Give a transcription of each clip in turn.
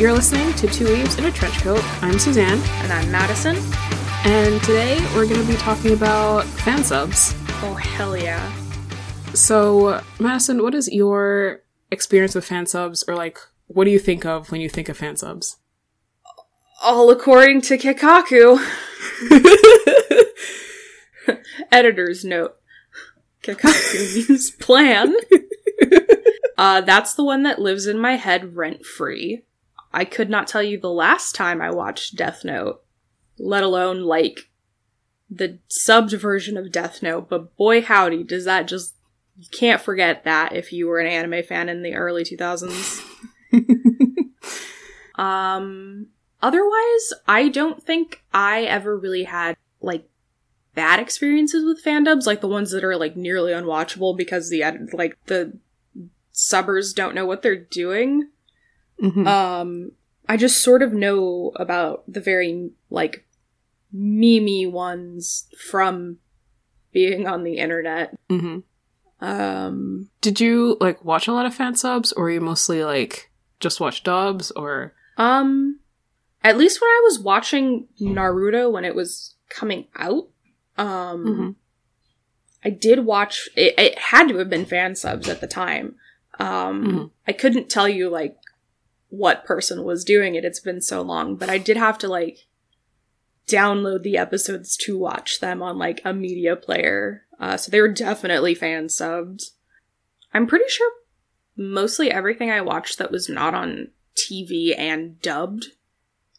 You're listening to Two Leaves in a Trench Coat. I'm Suzanne, And I'm Madison. and today we're going to be talking about fan subs. Oh, hell yeah. So, Madison, what is your experience with fan subs, or like, what do you think of when you think of fan subs? All according to Keikaku. Editor's note. Keikaku means plan. uh, that's the one that lives in my head rent free. I could not tell you the last time I watched Death Note, let alone like the subbed version of Death Note, but boy howdy, does that just. You can't forget that if you were an anime fan in the early 2000s. Um, otherwise, I don't think I ever really had like bad experiences with fandubs, like the ones that are like nearly unwatchable because the like the subbers don't know what they're doing. Mhm. Um, I just sort of know about the very like memey ones from being on the internet. Mhm. Um, Did you like watch a lot of fan subs, or you mostly like just watch dubs, or Um, at least when I was watching Naruto when it was coming out, um, Mhm. I did watch. It, it had to have been fan subs at the time. Um, Mhm. I couldn't tell you like what person was doing it. It's been so long, but I did have to like download the episodes to watch them on like a media player. Uh, so they were definitely fan subbed. I'm pretty sure mostly everything I watched that was not on TV and dubbed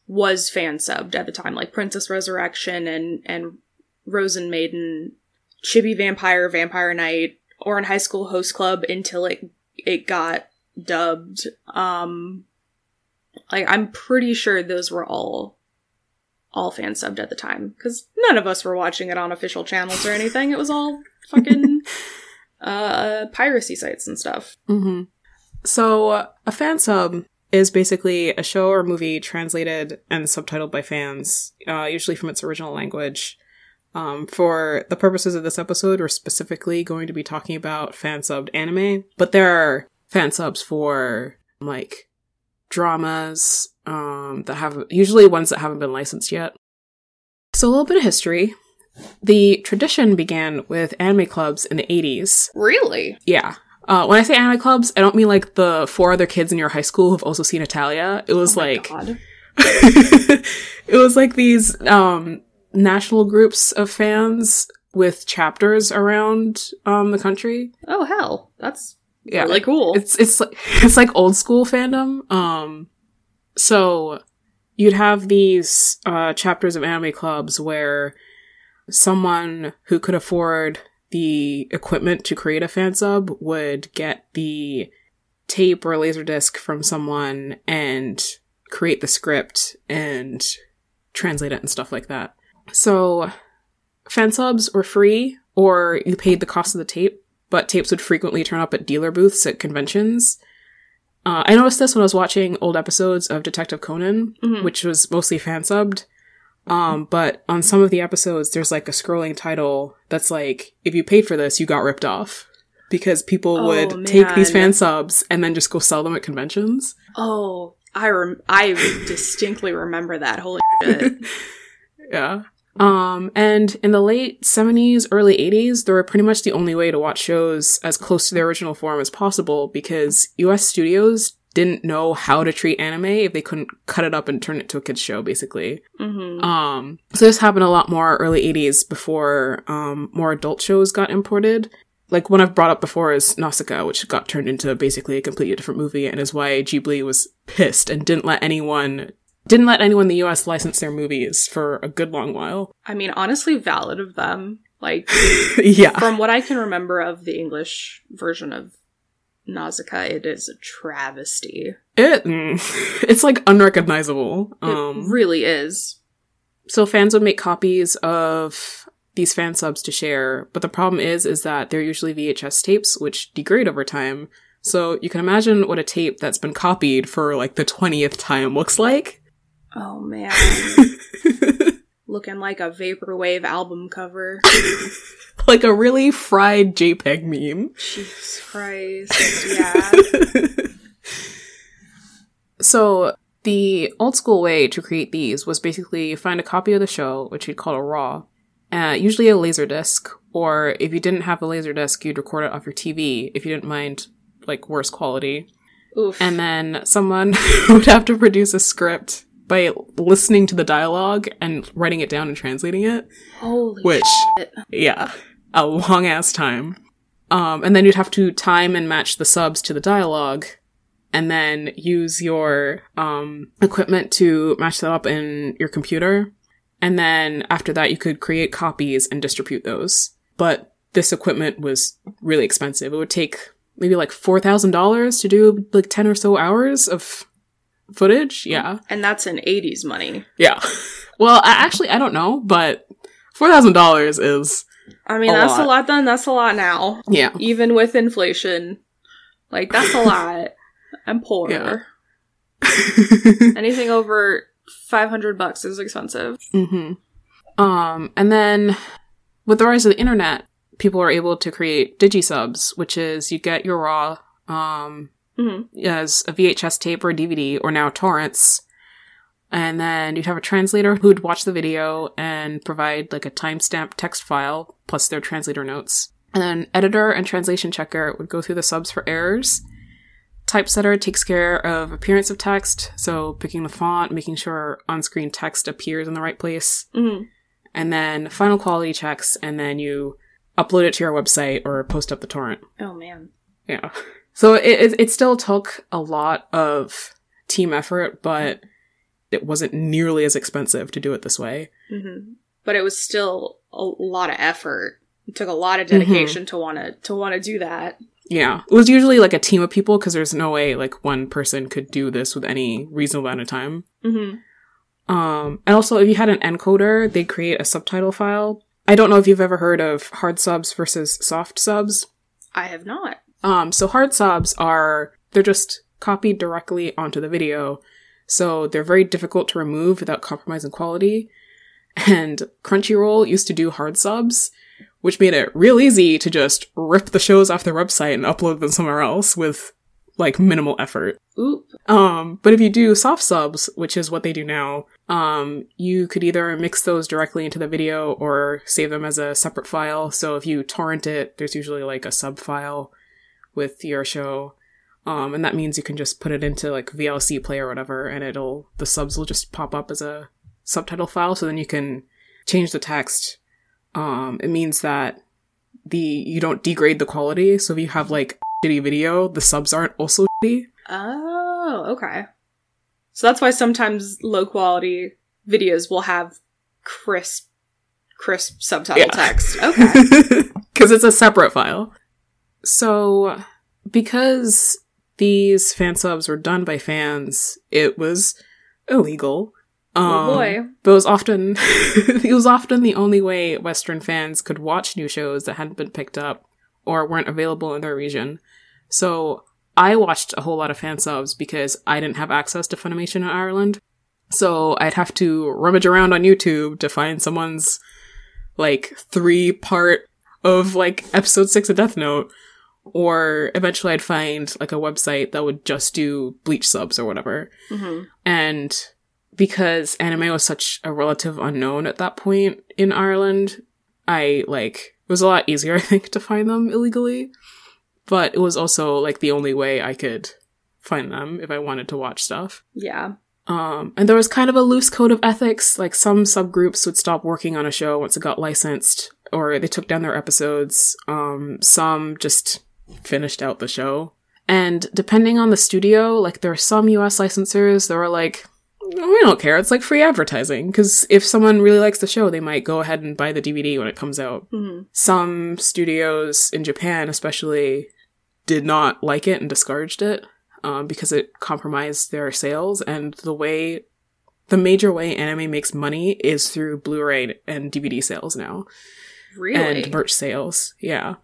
was fan subbed at the time, like Princess Resurrection and and Rozen Maiden, Chibi Vampire, Vampire Knight, Ouran High School Host Club until it it got dubbed. Um, like I'm pretty sure those were all all fan subbed at the time because none of us were watching it on official channels or anything. It was all fucking uh piracy sites and stuff. Mm-hmm. So, uh, a fan sub is basically a show or movie translated and subtitled by fans, uh, usually from its original language. Um, for the purposes of this episode, we're specifically going to be talking about fan subbed anime, but there are fan subs for like dramas um, that have usually ones that haven't been licensed yet. So, a little bit of history. The tradition began with anime clubs in the 80s. Really? Yeah. Uh, when I say anime clubs, I don't mean like the four other kids in your high school who've also seen Hetalia. It was Oh like God. it was like these um national groups of fans with chapters around um the country. Oh hell, that's Yeah. really cool. It's it's like it's like old school fandom. Um so you'd have these uh chapters of anime clubs where someone who could afford the equipment to create a fan sub would get the tape or laser disc from someone and create the script and translate it and stuff like that. So fan subs were free or you paid the cost of the tape, but tapes would frequently turn up at dealer booths at conventions. Uh, I noticed this when I was watching old episodes of Detective Conan, Mhm. which was mostly fan subbed. Um, but on some of the episodes, there's like a scrolling title that's like, if you paid for this, you got ripped off. Because people Oh, would take these fan subs and then just go sell them at conventions. oh, I rem- I distinctly remember that. Holy shit! Yeah. Um, and in the late 70s, early 80s, they were pretty much the only way to watch shows as close to their original form as possible because US studios didn't know how to treat anime if they couldn't cut it up and turn it to a kid's show, basically. hmm Um, so this happened a lot more early 80s before, um, more adult shows got imported. Like one I've brought up before is Nausicaa, which got turned into basically a completely different movie and is why Ghibli was pissed and didn't let anyone, didn't let anyone in the US license their movies for a good long while. I mean, honestly, valid of them. Like yeah. from what I can remember of the English version of Nausicaa, it is a travesty. It, mm, it's like unrecognizable. Um, it really is. So fans would make copies of these fan subs to share, but the problem is is that they're usually VHS tapes which degrade over time. So you can imagine what a tape that's been copied for like the 20th time looks like. Oh man, looking like a vaporwave album cover. like a really fried JPEG meme. Jesus Christ! Yeah. So The old school way to create these was basically you find a copy of the show, which you'd call a RAW, uh, usually a laser disc, or if you didn't have a laser disc, you'd record it off your TV if you didn't mind like worse quality. Oof. And then someone would have to produce a script by listening to the dialogue and writing it down and translating it, Holy which shit. yeah, a long ass time. Um, and then you'd have to time and match the subs to the dialogue, and then use your um, equipment to match that up in your computer. And then after that, you could create copies and distribute those. But this equipment was really expensive. It would take maybe like four thousand dollars to do like ten or so hours of footage. Yeah, And that's in 80s money. yeah. Well, I, actually, I don't know, but four thousand dollars is I mean, A that's lot. a lot then. That's a lot now. yeah. Even with inflation. Like, that's a lot. I'm poor. Yeah. Anything over 500 bucks is expensive. Mm-hmm. Um, and then with the rise of the internet, people are able to create digisubs, which is you get your raw um, hmm as a VHS tape or a DVD, or now torrents, and then you'd have a translator who'd watch the video and provide like a timestamp text file plus their translator notes. And then editor and translation checker would go through the subs for errors. Typesetter takes care of appearance of text, so picking the font, making sure on-screen text appears in the right place hmm and then final quality checks, and then you upload it to your website or post up the torrent. Oh, man. Yeah. So it, it, still took a lot of team effort, but it wasn't nearly as expensive to do it this way. hmm But it was still a lot of effort. It took a lot of dedication to want to to want to do that. Yeah. It was usually like a team of people because there's no way like one person could do this with any reasonable amount of time. hmm Um, and also if you had an encoder, they'd create a subtitle file. I don't know if you've ever heard of hard subs versus soft subs. I have not. Um, so hard subs are they're just copied directly onto the video, so they're very difficult to remove without compromising quality. And Crunchyroll used to do hard subs, which made it real easy to just rip the shows off their website and upload them somewhere else with like minimal effort. Oop. Um, but if you do soft subs, which is what they do now, um, you could either mix those directly into the video or save them as a separate file. So if you torrent it, there's usually like a sub file with your show. Um, and that means you can just put it into like VLC play or whatever, and it'll, the subs will just pop up as a subtitle file. So then you can change the text. Um, it means that the, you don't degrade the quality. So if you have like shitty video, the subs aren't also shitty. Oh, okay. So that's why sometimes low quality videos will have crisp, crisp subtitle Yeah. text. Okay. Because it's a separate file. So, because these fan subs were done by fans, it was illegal. Oh um, boy. But it was often it was often the only way Western fans could watch new shows that hadn't been picked up or weren't available in their region. So I watched a whole lot of fan subs because I didn't have access to Funimation in Ireland. So I'd have to rummage around on YouTube to find someone's like three part of like episode six of Death Note. Or eventually I'd find like a website that would just do bleach subs or whatever. hmm And because anime was such a relative unknown at that point in Ireland, I like it was a lot easier, I think, to find them illegally. But it was also like the only way I could find them if I wanted to watch stuff. Yeah. Um, and there was kind of a loose code of ethics. Like some subgroups would stop working on a show once it got licensed, or they took down their episodes. Um, some just finished out the show. And depending on the studio, like there are some US licensors that were like, we don't care. It's like free advertising. Because if someone really likes the show, they might go ahead and buy the DVD when it comes out. hmm Some studios in Japan, especially, did not like it and discouraged it um, because it compromised their sales. And the way, the major way anime makes money is through Blu-ray and DVD sales now Really? and merch sales. Yeah.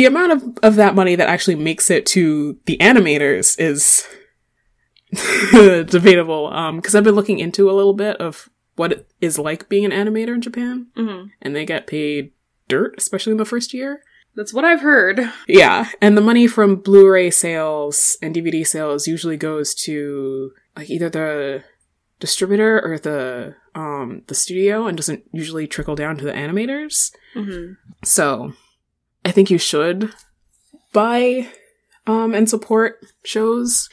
The amount of, of that money that actually makes it to the animators is debatable. Um, because I've been looking into a little bit of what it is like being an animator in Japan, hmm and they get paid dirt, especially in the first year. That's what I've heard. Yeah, and the money from Blu-ray sales and DVD sales usually goes to like either the distributor or the um the studio and doesn't usually trickle down to the animators. hmm So I think you should buy um and support shows,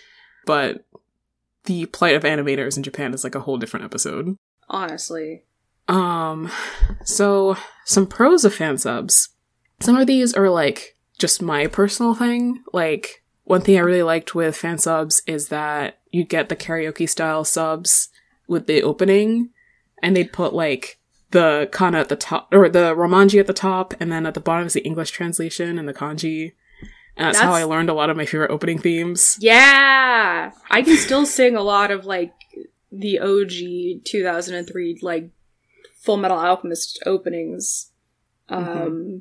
but the plight of animators in Japan is like a whole different episode. Honestly. Um so some pros of fan subs. Some of these are like just my personal thing. Like one thing I really liked with fan subs is that you get the karaoke style subs with the opening and they'd put like the kana at the top or the romanji at the top and then at the bottom is the English translation and the kanji. And that's, how I learned a lot of my favorite opening themes. Yeah! I can still sing a lot of like the OG 2003 like Full Metal Alchemist openings. Um Mm-hmm.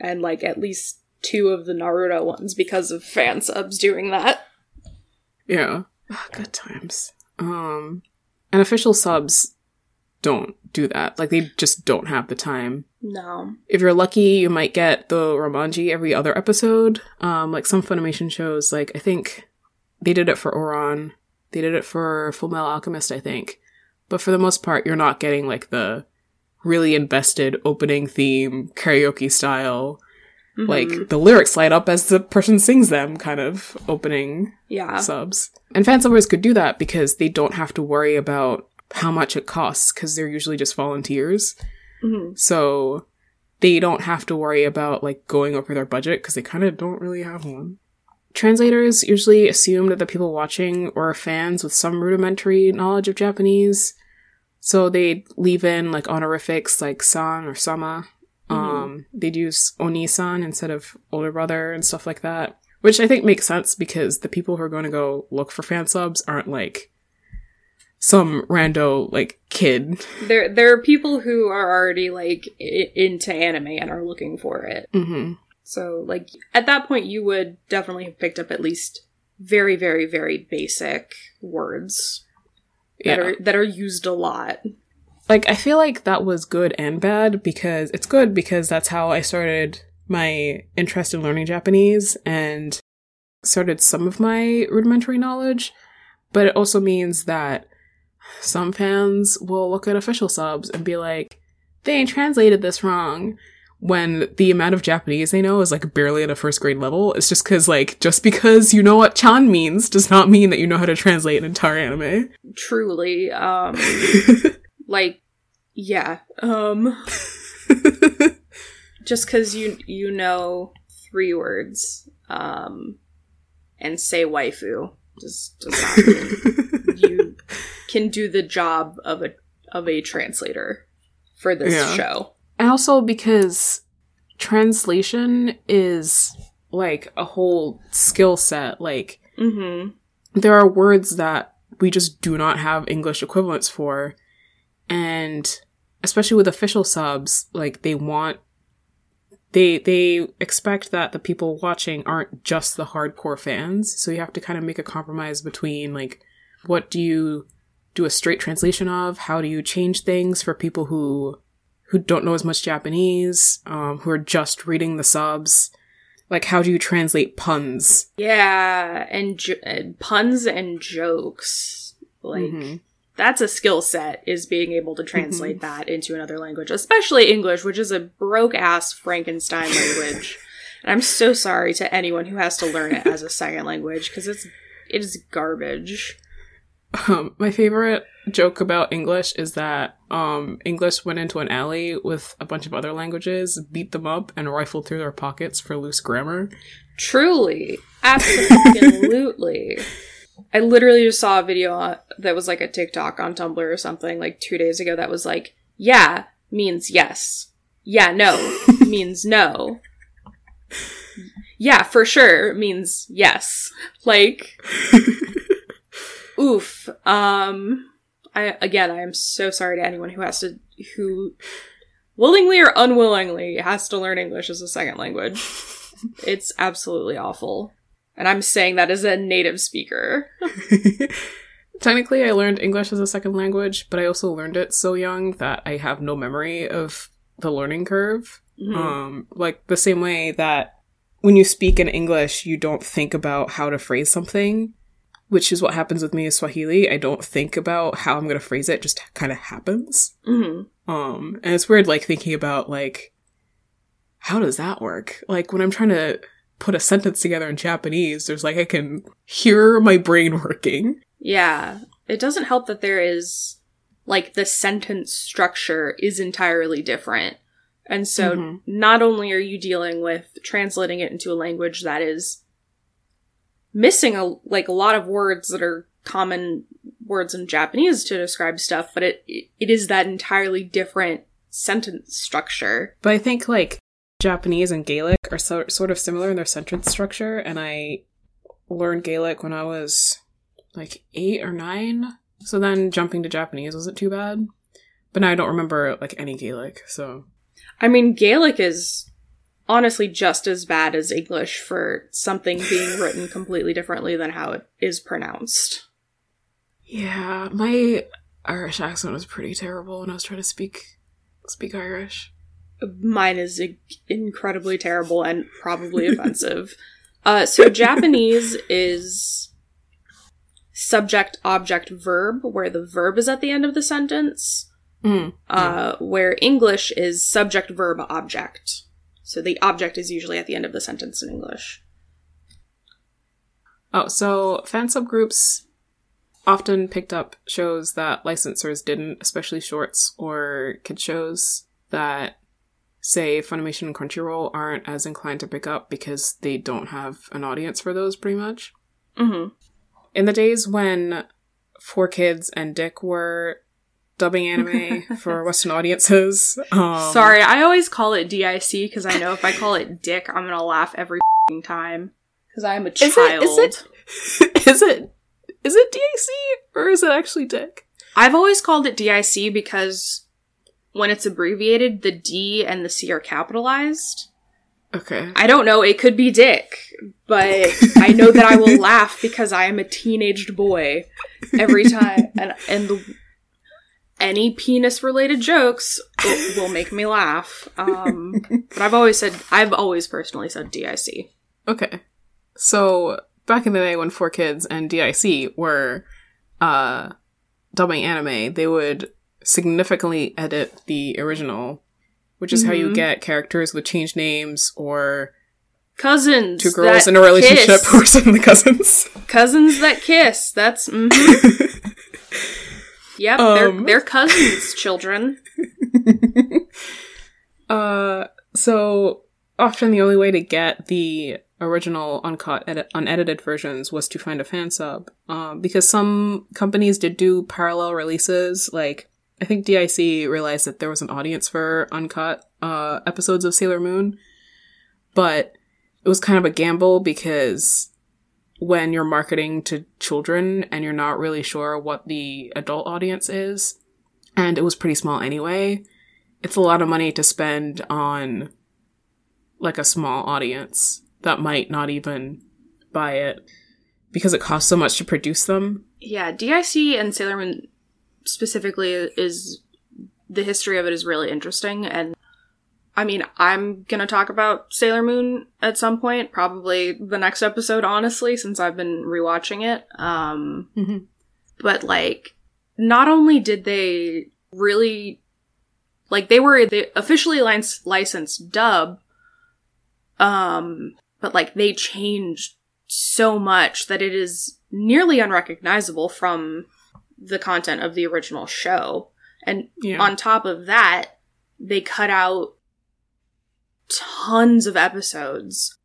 and like at least two of the Naruto ones because of fan subs doing that. Yeah. Ah, Good times. Um and official subs don't do that. Like they just don't have the time. No. If you're lucky, you might get the Romanji every other episode. Um like some Funimation shows, like I think they did it for Ouran. They did it for Full Metal Alchemist, I think. But for the most part, you're not getting like the really invested opening theme, karaoke style, Mhm. like the lyrics light up as the person sings them kind of opening yeah. subs. And fan subbers could do that because they don't have to worry about how much it costs because they're usually just volunteers. Mhm. So they don't have to worry about like going over their budget because they kind of don't really have one. Translators usually assume that the people watching are fans with some rudimentary knowledge of Japanese. So they leave in like honorifics like san or sama. Um, they'd use oni-san instead of older brother and stuff like that. Which I think makes sense because the people who are going to go look for fan subs aren't like some rando like kid. There there are people who are already like I- into anime and are looking for it. hmm So like at that point you would definitely have picked up at least very very very basic words that Yeah. are that are used a lot. like I feel like that was good and bad because it's good because that's how I started my interest in learning Japanese and started some of my rudimentary knowledge, but it also means that some fans will look at official subs and be like, they translated this wrong. When the amount of Japanese they know is like barely at a first grade level, it's just because, like, just because you know what chan means does not mean that you know how to translate an entire anime. Truly um like yeah. Um just cuz you you know three words um and say waifu just does not mean can do the job of a of a translator for this Yeah. show. And also because translation is like a whole skill set. Like Mhm. there are words that we just do not have English equivalents for. And especially with official subs, like they want they they expect that the people watching aren't just the hardcore fans. So you have to kind of make a compromise between like what do you do a straight translation of? How do you change things for people who who don't know as much Japanese, um, who are just reading the subs? Like, how do you translate puns? Yeah, and, jo- and puns and jokes. Like Mhm. that's a skill set is being able to translate that into another language, especially English, which is a broke ass Frankenstein language. and I'm so sorry to anyone who has to learn it as a second language because it's it is garbage. Um, my favorite joke about English is that um, English went into an alley with a bunch of other languages, beat them up, and rifled through their pockets for loose grammar. Truly, absolutely. I literally just saw a video that was like a TikTok on Tumblr or something like two days ago that was like, yeah means yes. Yeah, no means no. Yeah, for sure means yes. Like, oof. Um, I, again, I am so sorry to anyone who has to, who willingly or unwillingly has to learn English as a second language. It's absolutely awful. And I'm saying that as a native speaker. Technically, I learned English as a second language, but I also learned it so young that I have no memory of the learning curve. Mhm. Um, like the same way that when you speak in English, you don't think about how to phrase something. Which is what happens with me in Swahili. I don't think about how I'm going to phrase it, it just kind of happens. Mm-hmm. Um, and it's weird, like, thinking about, like, how does that work? Like, when I'm trying to put a sentence together in Japanese, there's like, I can hear my brain working. Yeah. It doesn't help that there is, like, the sentence structure is entirely different. And so Mhm. not only are you dealing with translating it into a language that is missing a like a lot of words that are common words in Japanese to describe stuff, but it it is that entirely different sentence structure. But I think, like, Japanese and Gaelic are so- sort of similar in their sentence structure, and I learned Gaelic when I was, like, eight or nine. So then jumping to Japanese wasn't too bad. But now I don't remember, like, any Gaelic, so. I mean, Gaelic is honestly just as bad as English for something being written completely differently than how it is pronounced. Yeah, my Irish accent was pretty terrible when I was trying to speak speak Irish. Mine is incredibly terrible and probably offensive. Uh, so Japanese is subject, object, verb, where the verb is at the end of the sentence. Mm. Uh, where English is subject, verb, object. So the object is usually at the end of the sentence in English. Oh, so fan subgroups often picked up shows that licensors didn't, especially shorts or kid shows that say Funimation and Crunchyroll aren't as inclined to pick up because they don't have an audience for those pretty much. hmm In the days when Four Kids and Dick were dubbing anime for Western audiences, um, Sorry, I always call it DIC because I know if I call it Dick, I'm gonna laugh every fing time. Because I'm a child. is it, is it is it is it DAC or is it actually Dick? I've always called it DIC because when it's abbreviated, the D and the C are capitalized. Okay. I don't know, it could be Dick, but I know that I will laugh because I am a teenaged boy every time. And, and the, any penis related jokes will, will make me laugh. Um, but I've always said, I've always personally said DIC. Okay. So back in the day when Four Kids and DIC were uh dubbing anime, they would significantly edit the original, which is how you Mhm. get characters with changed names or Cousins. two girls in a relationship kiss. who are suddenly cousins. Cousins that kiss. That's, mhm. Yep, they're, Um. they're cousins, children. uh so often the only way to get the original uncut edit- unedited versions was to find a fan sub um, because some companies did do parallel releases like i think dic realized that there was an audience for uncut uh, episodes of sailor moon but it was kind of a gamble because when you're marketing to children and you're not really sure what the adult audience is and it was pretty small anyway it's a lot of money to spend on like a small audience that might not even buy it because it costs so much to produce them. Yeah, DIC and Sailor Moon specifically is the history of it is really interesting and I mean, I'm going to talk about Sailor Moon at some point, probably the next episode honestly since I've been rewatching it. Um Mhm. but like not only did they really like they were the officially lic- licensed dub um but like they changed so much that it is nearly unrecognizable from the content of the original show and Yeah. on top of that they cut out tons of episodes.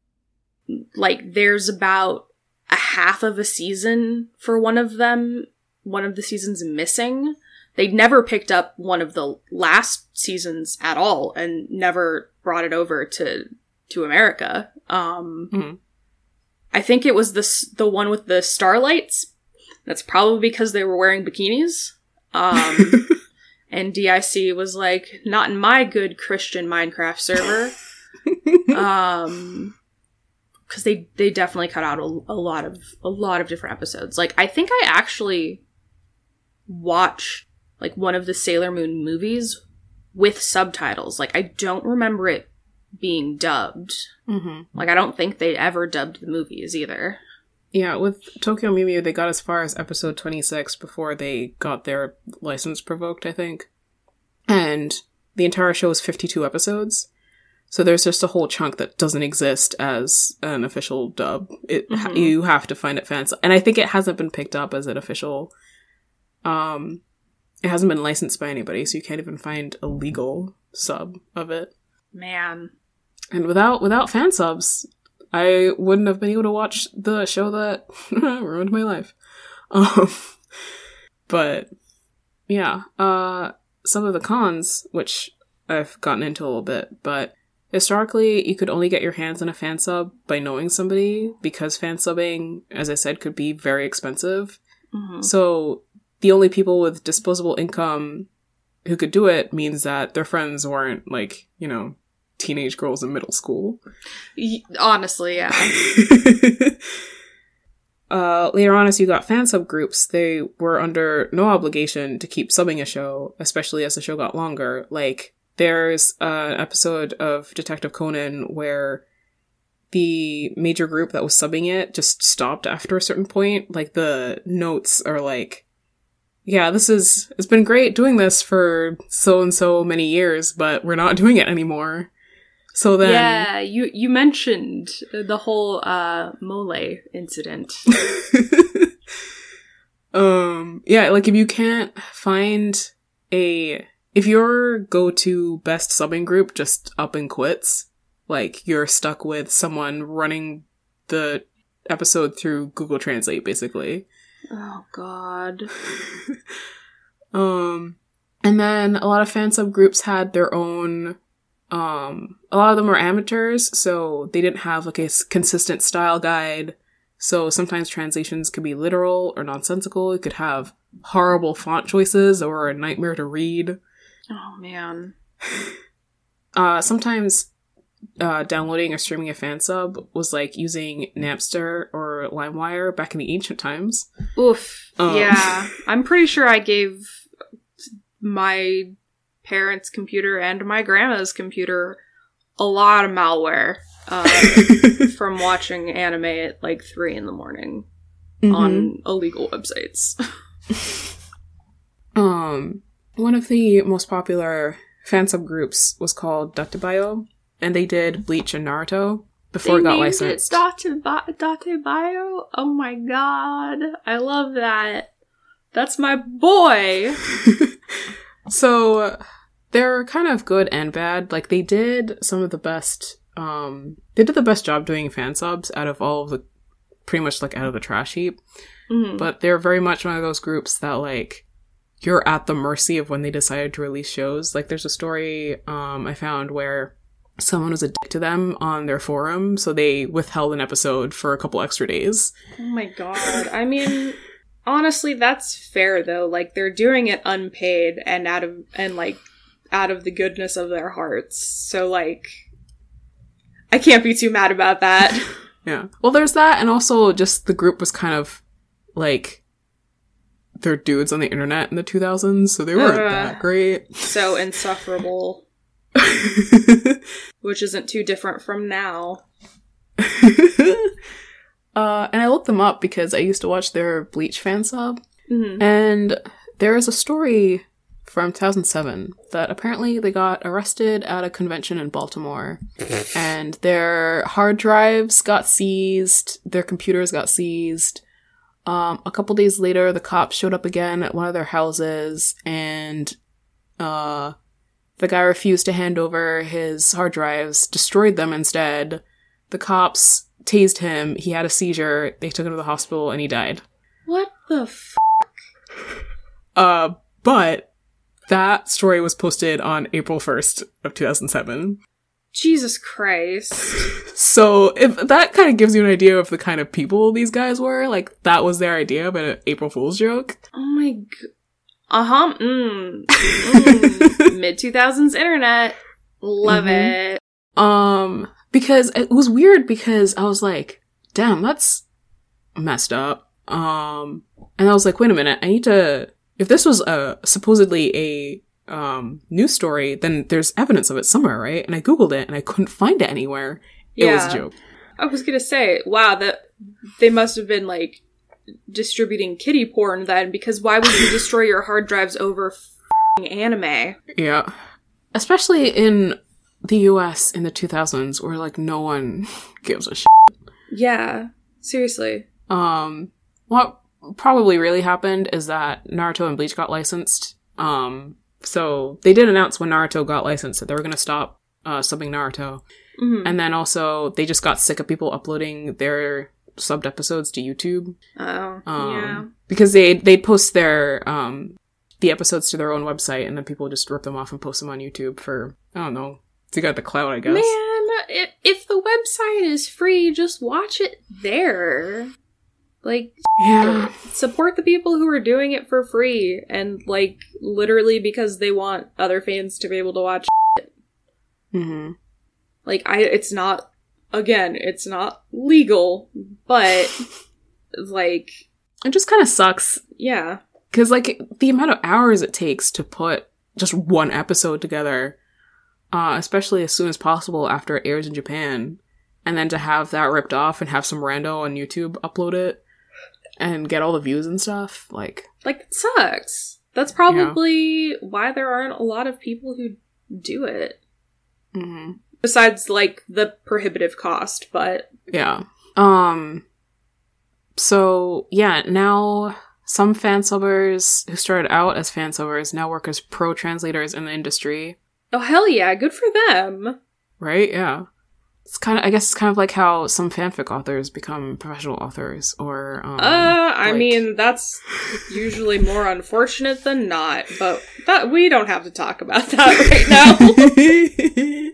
Like there's about a half of a season for one of them one of the seasons missing. They never picked up one of the last seasons at all and never brought it over to to america. Um Mhm. i think it was the the one with the starlights. That's probably because they were wearing bikinis. Um and dic was like not in my good christian minecraft server um because they they definitely cut out a, a lot of a lot of different episodes. Like i think i actually watch like one of the sailor moon movies with subtitles. Like i don't remember it being dubbed. Hmm like i don't think they ever dubbed the movies either. Yeah, with Tokyo Mew Mew, they got as far as episode 26 before they got their license provoked, I think. And the entire show is 52 episodes. So there's just a whole chunk that doesn't exist as an official dub. It Mhm. you have to find it fans, and I think it hasn't been picked up as an official. Um, it hasn't been licensed by anybody, so you can't even find a legal sub of it. Man. And without without fan subs, I wouldn't have been able to watch the show that ruined my life. Um, but yeah, uh, some of the cons, which I've gotten into a little bit, but historically, you could only get your hands on a fan sub by knowing somebody because fan subbing, as I said, could be very expensive. Mhm. So the only people with disposable income who could do it means that their friends weren't like, you know, teenage girls in middle school. Y- honestly, yeah. uh, later on, as you got fan sub groups, they were under no obligation to keep subbing a show, especially as the show got longer. Like, there's an episode of Detective Conan where the major group that was subbing it just stopped after a certain point. Like, the notes are like, yeah, this is, it's been great doing this for so and so many years, but we're not doing it anymore. So then. yeah, you you mentioned the whole uh mole incident. um yeah like if you can't find a if your go-to best subbing group just up and quits like you're stuck with someone running the episode through google translate basically. Oh god. um and then a lot of fan subgroups had their own um a lot of them were amateurs so they didn't have like a s- consistent style guide. So sometimes translations could be literal or nonsensical. It could have horrible font choices or a nightmare to read Oh man. uh sometimes uh downloading or streaming a fan sub was like using napster or limewire back in the ancient times Oof. Um. Yeah. I'm pretty sure I gave my parents' computer and my grandma's computer a lot of malware uh, from watching anime at like three in the morning Mhm. on illegal websites. Um, one of the most popular fan subgroups was called Dattebayo, and they did Bleach and Naruto before it got named licensed. Date Oh my god. I love that. That's my boy. so they're kind of good and bad. Like they did some of the best. Um, they did the best job doing fan subs out of all of the, pretty much like out of the trash heap. Mhm. But they're very much one of those groups that like you're at the mercy of when they decided to release shows. Like there's a story um I found where someone was a dick to them on their forum, so they withheld an episode for a couple extra days. Oh my god. I mean, honestly, that's fair though. Like they're doing it unpaid and out of and like out of the goodness of their hearts. So like I can't be too mad about that. Yeah. Well, there's that, and also just the group was kind of like they're dudes on the internet in the 2000s, so they weren't Uh. that great. so insufferable, which isn't too different from now. uh, and I looked them up because I used to watch their Bleach fan sub, Mhm. and there is a story from 2007 that apparently they got arrested at a convention in Baltimore, and their hard drives got seized, their computers got seized. Um, a couple days later, the cops showed up again at one of their houses, and uh, the guy refused to hand over his hard drives, destroyed them instead. The cops tased him. He had a seizure. They took him to the hospital, and he died. What the f- Uh, but that story was posted on April 1st of 2007. Jesus Christ. So if that kind of gives you an idea of the kind of people these guys were, like that was their idea of an April Fool's joke. Oh my g- Uh-huh. Mm. mm. Mid 2000s internet. Love Mhm. it. Um, because it was weird because I was like, damn, that's messed up. Um, and I was like, wait a minute, I need to, if this was a supposedly a um news story, then there's evidence of it somewhere, right? And I googled it and I couldn't find it anywhere. It was a joke. I was gonna say, wow, that they must have been like distributing kitty porn then because why would you destroy your hard drives over f***ing anime? Yeah. Especially in the US in the 2000s where like no one gives a shit. Yeah, seriously. Um what probably really happened is that Naruto and Bleach got licensed. Um so they did announce when Naruto got licensed that they were going to stop uh subbing Naruto. Mhm. And then also they just got sick of people uploading their subbed episodes to YouTube. Oh, Um, yeah. Because they they'd post their um the episodes to their own website and then people just rip them off and post them on YouTube for I don't know. To get the clout, I guess. Man, i- if the website is free, just watch it there. Like, Yeah. support the people who are doing it for free and, like, literally because they want other fans to be able to watch. hmm Like, I, it's not, again, it's not legal, but, like, It just kind of sucks yeah. because like the amount of hours it takes to put just one episode together, uh, especially as soon as possible after it airs in Japan, and then to have that ripped off and have some rando on YouTube upload it and get all the views and stuff, like Like, it sucks. That's probably why there aren't a lot of people who do it. mhm. Besides, like, the prohibitive cost, but Yeah. Um so yeah, now some fan subbers who started out as fan subbers now work as pro translators in the industry, oh, hell yeah, good for them. right? Yeah. It's kind of I guess it's kind of like how some fanfic authors become professional authors or um Uh, I like- mean, that's usually more unfortunate than not, but that we don't have to talk about that right now.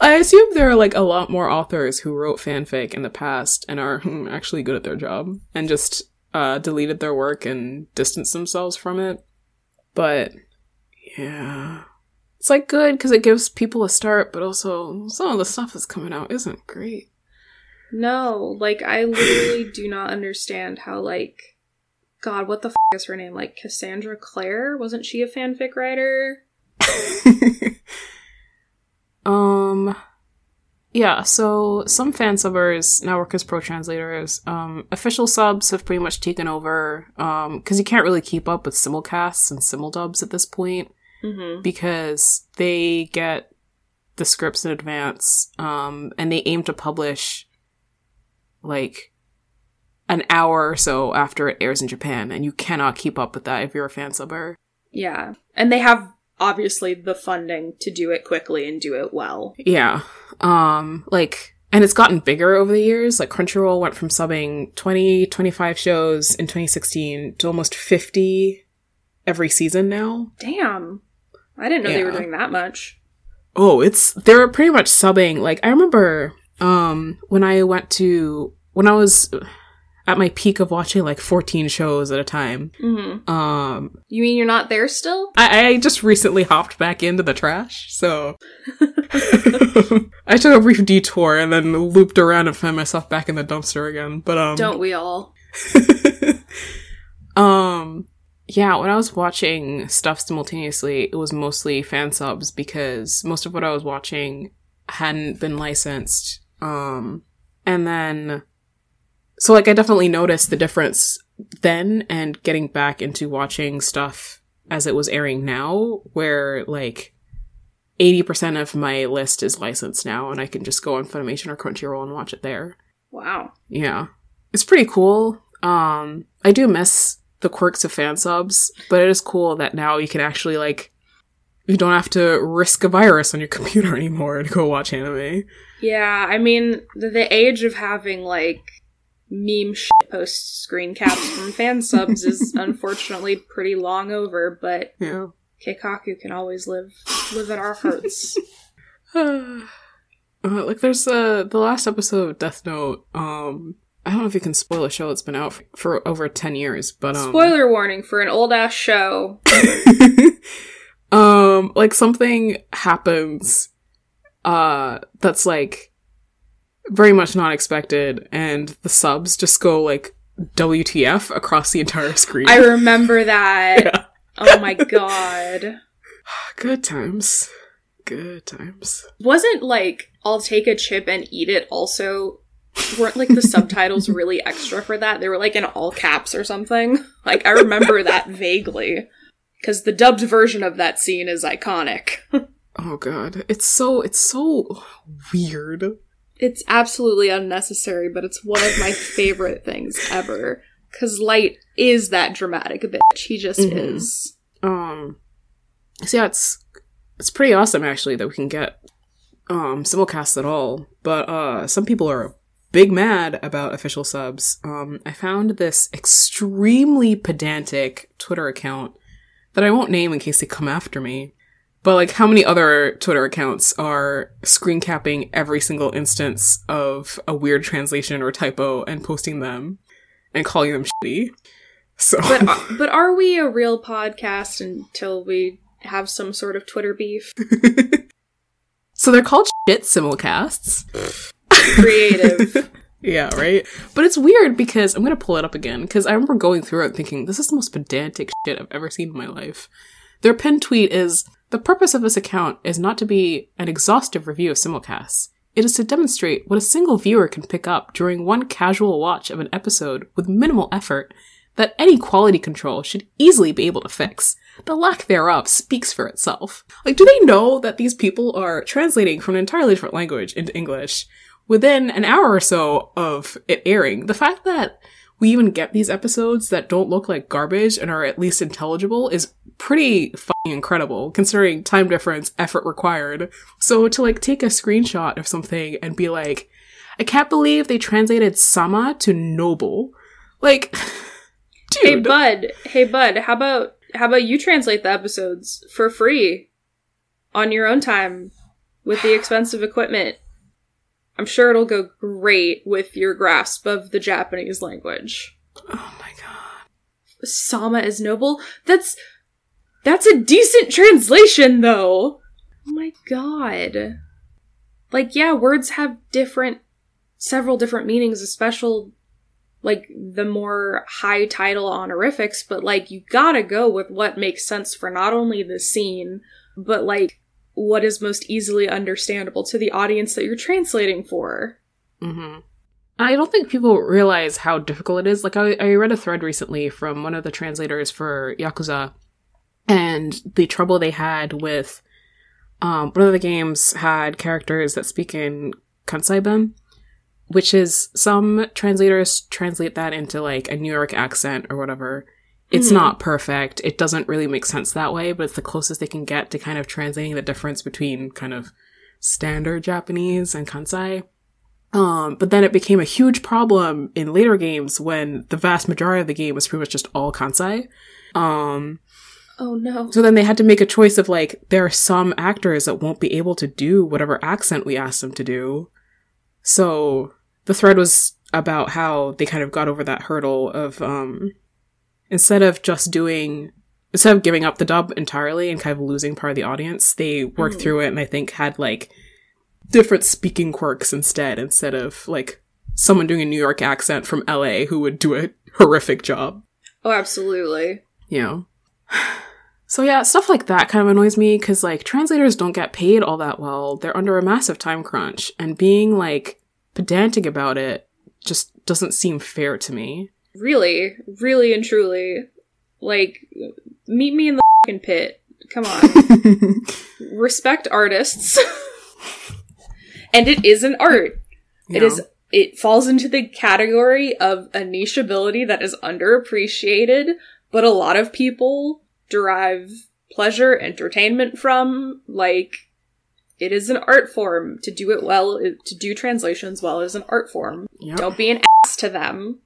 I assume there are like a lot more authors who wrote fanfic in the past and are hmm, actually good at their job and just uh, deleted their work and distanced themselves from it. But yeah, it's like good because it gives people a start, but also some of the stuff that's coming out isn't great. no, like, I literally do not understand how, like, God, what the f is her name? Like, Cassandra Clare? Wasn't she a fanfic writer? um yeah so some fan subbers now work as pro translators um official subs have pretty much taken over um because you can't really keep up with simulcasts and simuldubs at this point Mm-hmm. because they get the scripts in advance um and they aim to publish like an hour or so after it airs in japan and you cannot keep up with that if you're a fan subber Yeah. And they have, obviously, the funding to do it quickly and do it well. Yeah. Um like and it's gotten bigger over the years. Like Crunchyroll went from subbing 20 25 shows in 2016 to almost 50 every season now. Damn. I didn't know they were doing that much. Oh, it's they're pretty much subbing. Like I remember um when I went to when I was at my peak of watching like 14 shows at a time. Mm-hmm. Um You mean you're not there still? I, I just recently hopped back into the trash, so I took a brief detour and then looped around and found myself back in the dumpster again. But um, Don't we all? um, yeah, when I was watching stuff simultaneously, it was mostly fan subs because most of what I was watching hadn't been licensed. Um, and then, so like I definitely noticed the difference then and getting back into watching stuff as it was airing now, where like 80% of my list is licensed now and I can just go on Funimation or Crunchyroll and watch it there. Wow. Yeah. It's pretty cool. Um, I do miss the quirks of fan subs, but it is cool that now you can actually like you don't have to risk a virus on your computer anymore to go watch anime. Yeah, I mean, the, the age of having, like, meme shit post screen caps from fan subs is unfortunately pretty long over, but Yeah. Keikaku can always live live in our hearts. Uh, like there's uh the last episode of Death Note, um I don't know if you can spoil a show that's been out for, for over 10 years, but um Spoiler warning for an old ass show. um like something happens uh that's like very much not expected and the subs just go like WTF across the entire screen. I remember that. Yeah. Oh my god. Good times. Good times. Wasn't like I'll take a chip and eat it also weren't like the subtitles really extra for that? They were like in all caps or something. Like I remember that vaguely because the dubbed version of that scene is iconic. oh god, it's so it's so weird. It's absolutely unnecessary, but it's one of my favorite things ever. Cause Light is that dramatic bitch. He just mm-hmm. is. Um. So yeah, it's it's pretty awesome actually that we can get um simulcast at all. But uh, some people are big mad about official subs. Um, I found this extremely pedantic Twitter account that I won't name in case they come after me. But like, how many other Twitter accounts are screen capping every single instance of a weird translation or typo and posting them and calling them shitty? So, but uh, but are we a real podcast until we have some sort of Twitter beef? so they're called shit simulcasts. Creative. Yeah, right? But it's weird because I'm going to pull it up again because I remember going through it thinking, this is the most pedantic shit I've ever seen in my life. Their pinned tweet is The purpose of this account is not to be an exhaustive review of simulcasts. It is to demonstrate what a single viewer can pick up during one casual watch of an episode with minimal effort that any quality control should easily be able to fix. The lack thereof speaks for itself. Like, do they know that these people are translating from an entirely different language into English? Within an hour or so of it airing, the fact that we even get these episodes that don't look like garbage and are at least intelligible is pretty fucking incredible considering time difference, effort required. So to like take a screenshot of something and be like, I can't believe they translated Sama to noble. Like, dude. Hey bud, hey bud, how about how about you translate the episodes for free on your own time with the expensive equipment? I'm sure it'll go great with your grasp of the Japanese language. Oh my god. Sama is noble? That's that's a decent translation though. Oh my god. Like yeah, words have different several different meanings, especially like the more high title honorifics, but like you gotta go with what makes sense for not only the scene, but like what is most easily understandable to the audience that you're translating for. Mm-hmm. I don't think people realize how difficult it is. Like, I, I read a thread recently from one of the translators for Yakuza, and the trouble they had with um, one of the games had characters that speak in Kansai which is some translators translate that into like a New York accent or whatever. It's mm-hmm. not perfect. It doesn't really make sense that way, but it's the closest they can get to kind of translating the difference between kind of standard Japanese and Kansai. Um, but then it became a huge problem in later games when the vast majority of the game was pretty much just all Kansai. Um, oh no. So then they had to make a choice of like, there are some actors that won't be able to do whatever accent we asked them to do. So the thread was about how they kind of got over that hurdle of, um, instead of just doing instead of giving up the dub entirely and kind of losing part of the audience, they worked mm. through it and I think had like different speaking quirks instead, instead of like someone doing a New York accent from LA who would do a horrific job. Oh, absolutely. You know. So yeah, stuff like that kind of annoys me because like translators don't get paid all that well. They're under a massive time crunch and being like pedantic about it just doesn't seem fair to me. Really, really and truly. Like, meet me in the fucking pit. Come on. Respect artists. and it is an art. Yeah. It is it falls into the category of a niche ability that is underappreciated, but a lot of people derive pleasure, entertainment from. Like, it is an art form. To do it well, to do translations well is an art form. Yep. Don't be an ass to them.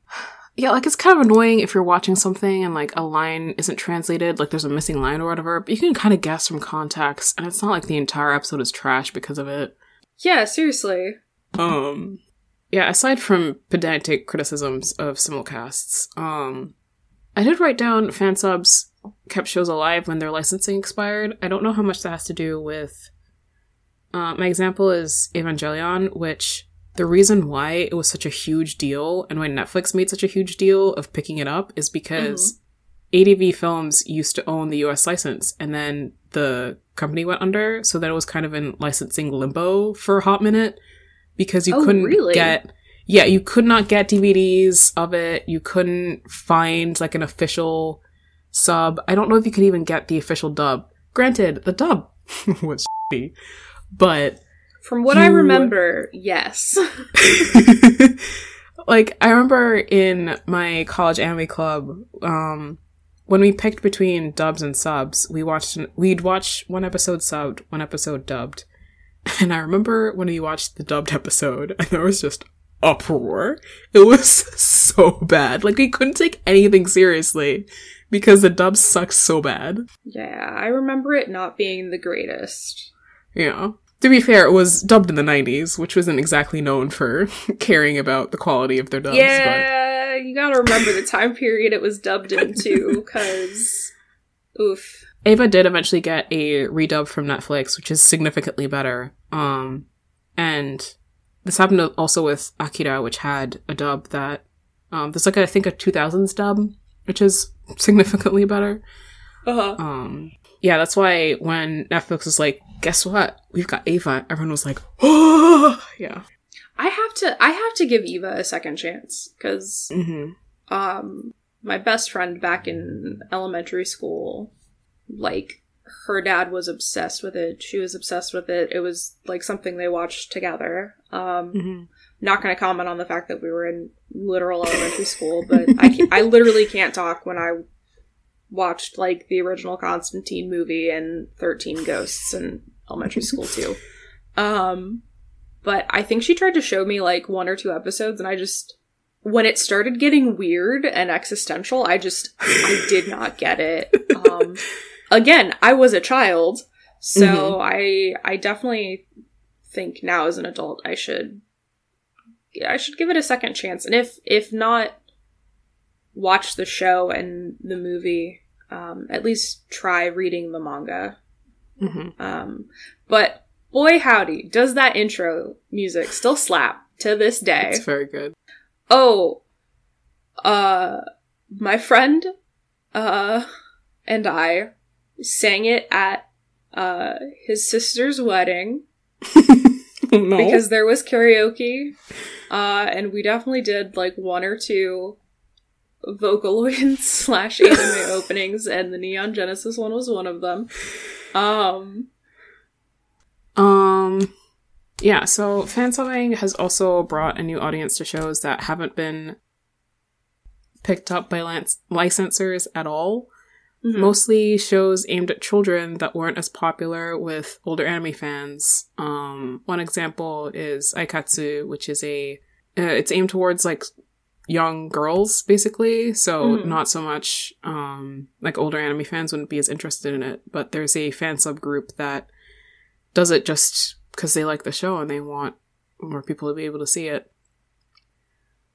Yeah, like it's kind of annoying if you're watching something and like a line isn't translated, like there's a missing line or whatever, but you can kind of guess from context, and it's not like the entire episode is trash because of it. Yeah, seriously. Um, yeah, aside from pedantic criticisms of simulcasts, um, I did write down fan subs kept shows alive when their licensing expired. I don't know how much that has to do with. Uh, my example is Evangelion, which the reason why it was such a huge deal and why Netflix made such a huge deal of picking it up is because mm-hmm. ADV Films used to own the US license and then the company went under, so that it was kind of in licensing limbo for a hot minute because you oh, couldn't really? get yeah, you could not get DVDs of it. You couldn't find like an official sub. I don't know if you could even get the official dub. Granted, the dub was shitty, but From what You- I remember, yes. like I remember in my college anime club, um, when we picked between dubs and subs, we watched we'd watch one episode subbed, one episode dubbed, and I remember when we watched the dubbed episode, and there was just uproar. It was so bad. Like we couldn't take anything seriously because the dub sucks so bad. yeah, I remember it not being the greatest. Yeah. To be fair, it was dubbed in the 90s, which wasn't exactly known for caring about the quality of their dubs. yeah, you gotta remember the time period it was dubbed into, because. Oof. Ava did eventually get a redub from Netflix, which is significantly better. Um, and this happened also with Akira, which had a dub that, um, there's like, a, I think a 2000s dub, which is significantly better. Uh huh. Um, yeah, that's why when Netflix was like, guess what? We've got Ava, everyone was like, oh, yeah. I have to. I have to give Eva a second chance because hmm um my best friend back in elementary school like her dad was obsessed with it she was obsessed with it it was like something they watched together um hmm not going to comment on the fact that we were in literal elementary school but I, I literally can't talk when i watched like the original constantine movie and 13 ghosts in elementary school too. Um but i think she tried to show me like one or two episodes and i just when it started getting weird and existential i just i did not get it. Um again i was a child so i i definitely think now as an adult i should I should give it a second chance. And if if not watch the show and the movie, um, at least try reading the manga. hmm Um, but boy howdy, does that intro music still slap to this day. It's very good. Oh, uh, my friend, uh, and I sang it at, uh, his sister's wedding no. because there was karaoke, uh, and we definitely did like one or two Vocaloid slash anime openings, and the Neon Genesis one was one of them. Um, Um, yeah, so fansubbing has also brought a new audience to shows that haven't been picked up by lance- licensors at all. mhm. Mostly shows aimed at children that weren't as popular with older anime fans. Um, one example is Aikatsu, which is a uh, it's aimed towards like young girls basically so Mhm. not so much um like older anime fans wouldn't be as interested in it but there's a fan subgroup that does it just because they like the show and they want more people to be able to see it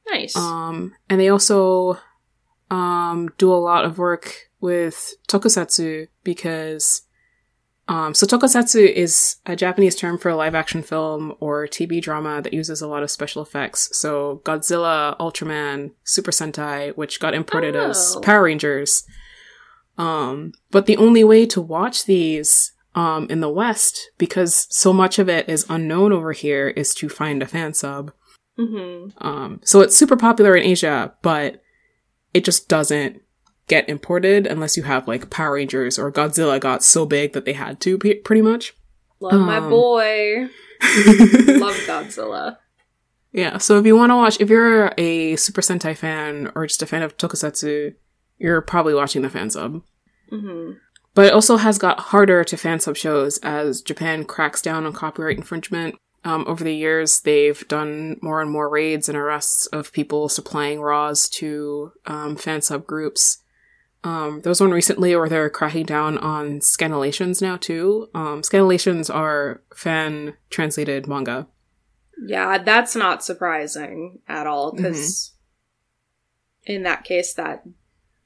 nice. um, and they also um, do a lot of work with tokusatsu because um, so tokusatsu is a Japanese term for a live action film or TV drama that uses a lot of special effects. So Godzilla, Ultraman, Super Sentai, which got imported as Oh. Power Rangers. Um, but the only way to watch these um, in the West, because so much of it is unknown over here, is to find a fan sub. hmm Um, so it's super popular in Asia, but it just doesn't get imported unless you have like Power Rangers or Godzilla got so big that they had to, pe- pretty much. Love my um, boy. Love Godzilla. yeah, so if you want to watch, if you're a Super Sentai fan or just a fan of Tokusatsu, you're probably watching the fan sub. hmm But it also has got harder to fan sub shows as Japan cracks down on copyright infringement. Um, over the years, they've done more and more raids and arrests of people supplying RAWs to um, fan sub groups. Um, there was one recently where they're cracking down on scanlations now too. Um, scanlations are fan translated manga. Yeah, that's not surprising at all because in that case, that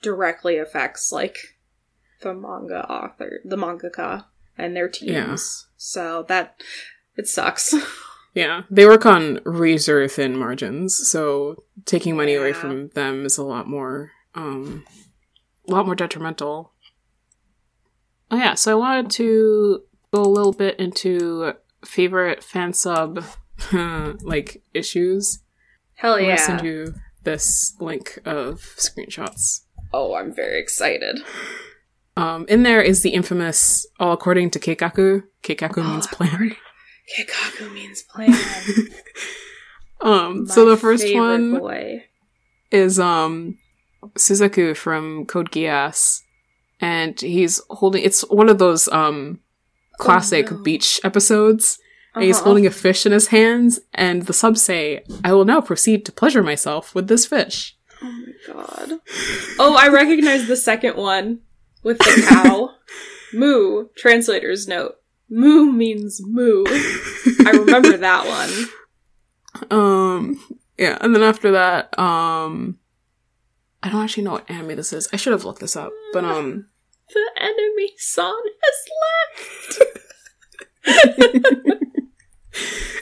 directly affects like the manga author, the mangaka, and their teams. Yeah. So that it sucks. Yeah, they work on razor thin margins, so taking money away from them is a lot more, um, a lot more detrimental. Oh yeah, so I wanted to go a little bit into favorite fan sub, like issues. Hell yeah. send you this link of screenshots. oh, I'm very excited. Um, in there is the infamous, all according to Keikaku. Keikaku means plan. Keikaku means plan. Um, so the first one Boy. is um Suzaku from Code Geass, and he's holding. It's one of those um classic Oh, no. beach episodes. And he's Uh-huh. holding a fish in his hands, and the subs say, "I will now proceed to pleasure myself with this fish." Oh my god. Oh, I recognize the second one with the cow. moo. Translator's note. Moo means moo. I remember that one. Um, yeah, and then after that, um, I don't actually know what anime this is. I should have looked this up, but um, The enemy son has left.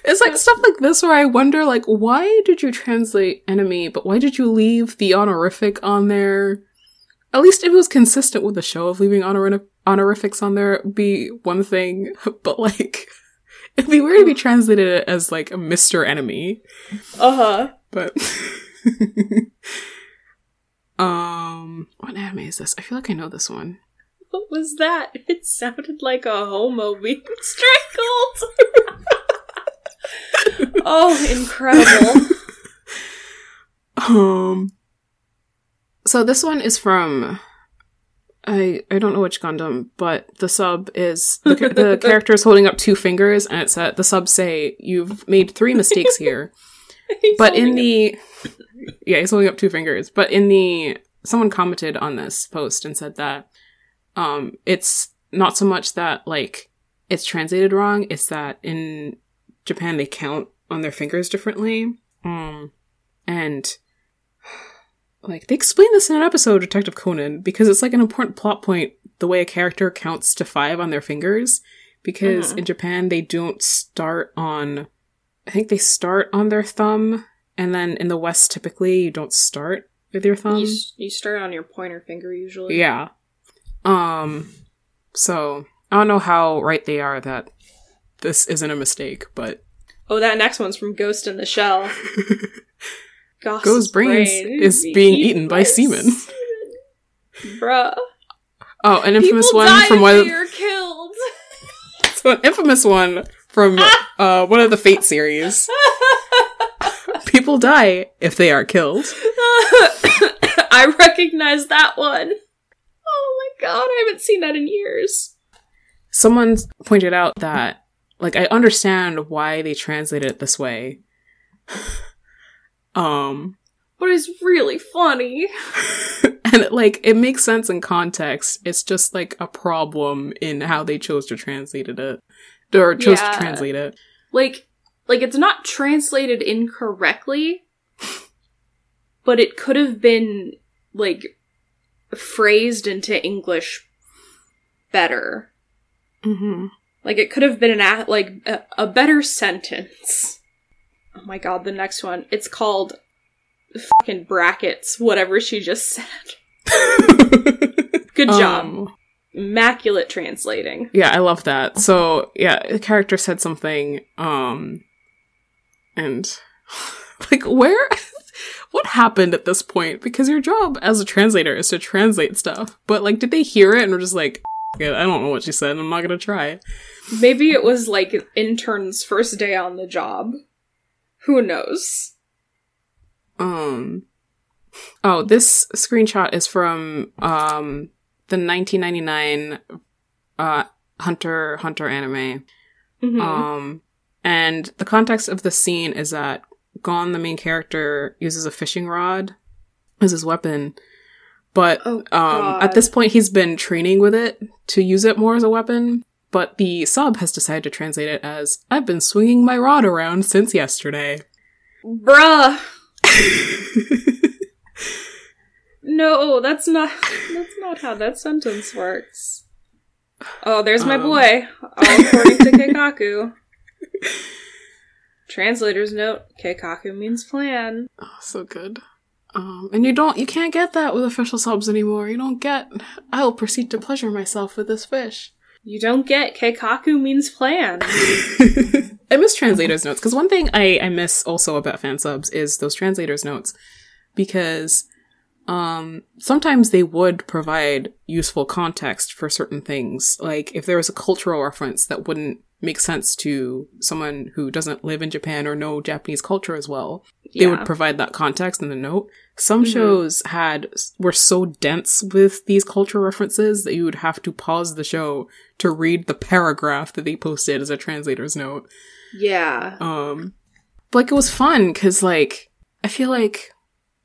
it's like stuff like this where I wonder, like, why did you translate enemy, but why did you leave the honorific on there? At least if it was consistent with the show of leaving honor- honorifics on there, be one thing, but like, it'd be weird to be translated as like a Mr. Enemy. Uh huh. but um what anime is this i feel like i know this one What was that? It sounded like a homo being strangled. oh, incredible. um so this one is from i i don't know which gundam but the sub is the, the character is holding up two fingers and it's at the sub say you've made three mistakes here but in the yeah he's holding up two fingers but in the someone commented on this post and said that um it's not so much that like it's translated wrong it's that in japan they count on their fingers differently um and like they explain this in an episode of detective conan because it's like an important plot point the way a character counts to five on their fingers because Mhm. in japan they don't start on I think they start on their thumb, and then in the West, typically you don't start with your thumb. you, you start on your pointer finger usually. yeah. Um. So I don't know how right they are that this isn't a mistake, but Oh, that next one's from Ghost in the Shell. Goss's Ghost brains brain is being eaten by semen. semen. Bruh. oh, an infamous People one from one. are killed. So an infamous one from uh one of the Fate series. People die if they are killed. I recognize that one. Oh my god, I haven't seen that in years. someone pointed out that like I understand why they translated it this way. um But it's really funny. and it, like it makes sense in context. It's just like a problem in how they chose to translate it or chose Yeah. to translate it. Like, like it's not translated incorrectly, but it could have been like phrased into English better. Mm-hmm. Like it could have been an a- like a, a better sentence. Oh my god, the next one. It's called fucking brackets, whatever she just said. Good job. Um, Immaculate translating. Yeah, I love that. So yeah, the character said something, um, and like where, what happened at this point? Because your job as a translator is to translate stuff, but like, did they hear it and were just like, "Yeah, I don't know what she said. I'm not gonna try. Maybe it was like intern's first day on the job. Who knows? Um, oh, this screenshot is from um the 1999 uh Hunter Hunter anime. Mhm. Um, and the context of the scene is that Gon, the main character, uses a fishing rod as his weapon. But Oh, um, at this point, he's been training with it to use it more as a weapon. But the sub has decided to translate it as "I've been swinging my rod around since yesterday." Bruh. No, that's not that's not how that sentence works. Oh, there's my Um. boy. All according to Keikaku. Translator's note: Keikaku means plan. oh, so good. Um, and you don't, you can't get that with official subs anymore. You don't get. I'll proceed to pleasure myself with this fish. You don't get Keikaku means plan. I miss translators notes because one thing I, I miss also about fan subs is those translators notes because um sometimes they would provide useful context for certain things like if there was a cultural reference that wouldn't make sense to someone who doesn't live in Japan or know Japanese culture as well they would provide that context in the note some Mhm. shows had were so dense with these culture references that you would have to pause the show to read the paragraph that they posted as a translator's note Yeah. um but, like it was fun because like i feel like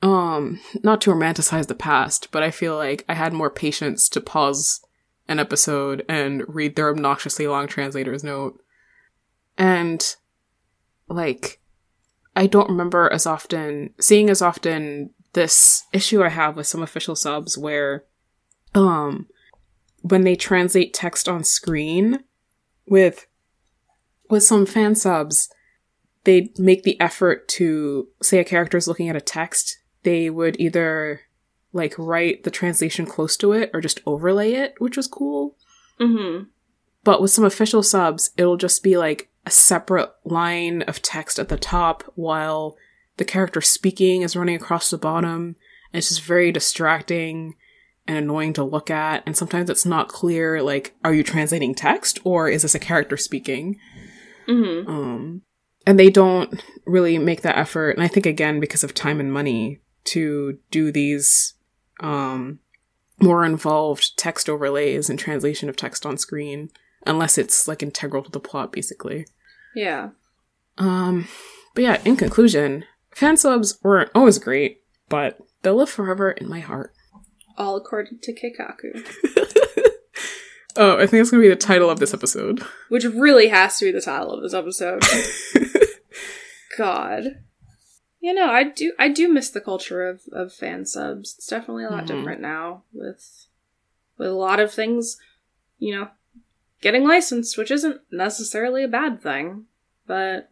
um not to romanticize the past but i feel like i had more patience to pause an episode and read their obnoxiously long translator's note and like i don't remember as often seeing as often this issue i have with some official subs where um when they translate text on screen with with some fan subs, they make the effort to say a character is looking at a text. They would either like write the translation close to it or just overlay it, which was cool. Mm-hmm. But with some official subs, it'll just be like a separate line of text at the top while the character speaking is running across the bottom. And it's just very distracting and annoying to look at. And sometimes it's not clear, like, are you translating text or is this a character speaking? Mm-hmm. Um, and they don't really make that effort. And I think again, because of time and money to do these, um, more involved text overlays and translation of text on screen, unless it's like integral to the plot, basically. Yeah. Um, but yeah, in conclusion, fan subs weren't always great, but they'll live forever in my heart. All according to Keikaku. Oh, I think that's gonna be the title of this episode. Which really has to be the title of this episode. God. You know, I do I do miss the culture of, of fan subs. It's definitely a lot Mhm. different now with with a lot of things, you know, getting licensed, which isn't necessarily a bad thing. But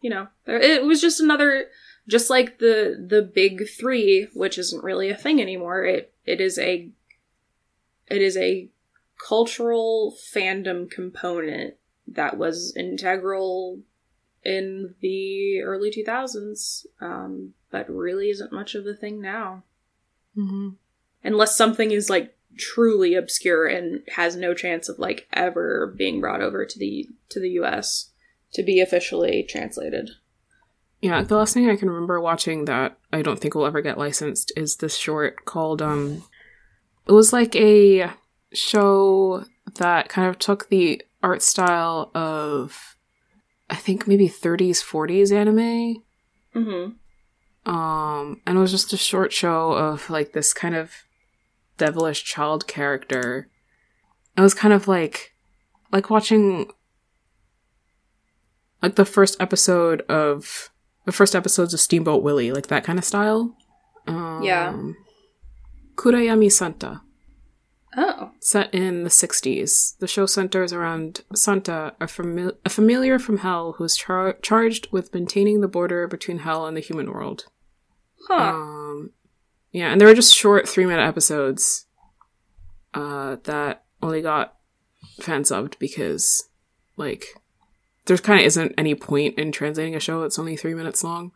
you know, there, it was just another just like the the big three, which isn't really a thing anymore. It it is a it is a cultural fandom component that was integral in the early 2000s, um, but really isn't much of a thing now. Mm-hmm. Unless something is like truly obscure and has no chance of like ever being brought over to the to the US to be officially translated. Yeah, the last thing I can remember watching that I don't think will ever get licensed is this short called um it was like a show that kind of took the art style of I think maybe 30s 40s anime Mm-hmm. um and it was just a short show of like this kind of devilish child character. It was kind of like like watching like the first episode of the first episodes of Steamboat Willie, like that kind of style. Um, Yeah. Kurayami Santa, Oh. Set in the 60s. The show centers around Santa, a, fami- a familiar from hell who's char- charged with maintaining the border between hell and the human world. Huh. Um, yeah, and they were just short three minute episodes uh, that only got fan subbed because, like, there kind of isn't any point in translating a show that's only three minutes long.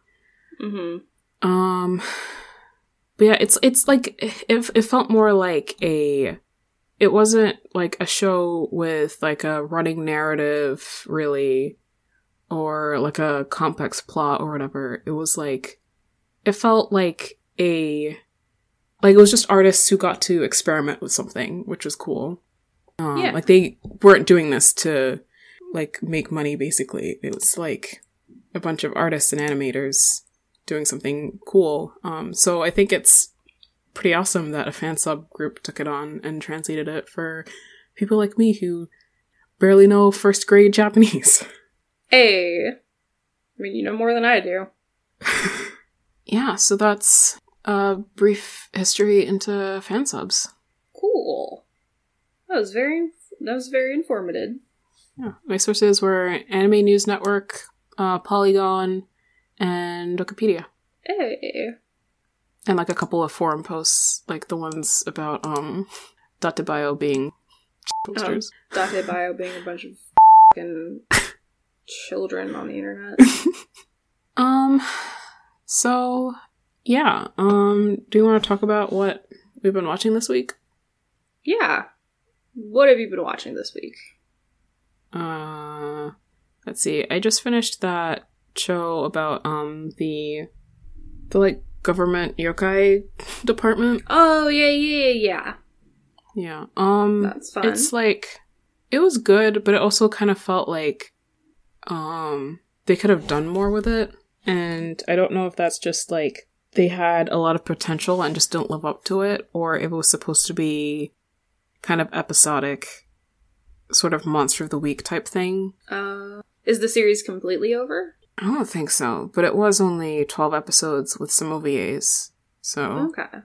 mm-hmm. Um, but yeah, it's it's like it, it felt more like a. It wasn't like a show with like a running narrative, really, or like a complex plot or whatever. It was like, it felt like a, like it was just artists who got to experiment with something, which was cool. Um, Yeah. Like they weren't doing this to like make money. Basically, it was like a bunch of artists and animators doing something cool. Um, so I think it's pretty awesome that a fan sub group took it on and translated it for people like me who barely know first grade Japanese. Hey. I mean, you know more than I do. yeah, so that's a brief history into fan subs. Cool. That was very that was very informative. Yeah, my sources were Anime News Network, uh, Polygon, and Wikipedia. Hey. And like a couple of forum posts, like the ones about um Dattebayo being posters. Dattebayo being a bunch of fucking children on the internet. Um, so yeah. Um, do you want to talk about what we've been watching this week? yeah. What have you been watching this week? Uh, let's see. I just finished that show about um the the like government yokai department. Oh yeah, yeah, yeah. Yeah. Um, That's fun. it's like it was good, but it also kind of felt like um they could have done more with it, and I don't know if that's just like they had a lot of potential and just didn't live up to it, or if it was supposed to be kind of episodic, sort of monster of the week type thing. Uh, is the series completely over? I don't think so, but it was only 12 episodes with some OVAs. So, Okay.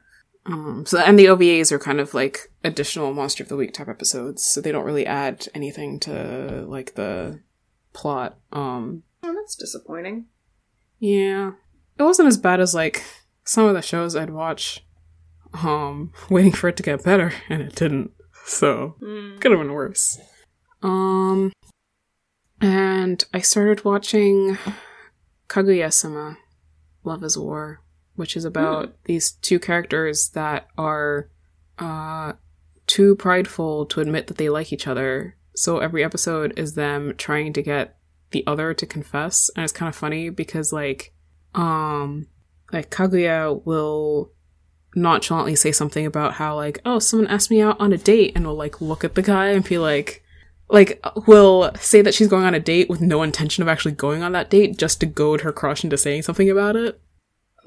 um, so and the OVAs are kind of like additional monster of the week type episodes, so they don't really add anything to like the plot. Um, Oh, that's disappointing. yeah. It wasn't as bad as like some of the shows I'd watch um waiting for it to get better and it didn't. So, Hmm. could have been worse. Um, and I started watching Kaguya-sama, Love is War, which is about these two characters that are uh too prideful to admit that they like each other. So every episode is them trying to get the other to confess, and it's kind of funny because like um like Kaguya will nonchalantly say something about how like oh someone asked me out on a date and will like look at the guy and be like like will say that she's going on a date with no intention of actually going on that date just to goad her crush into saying something about it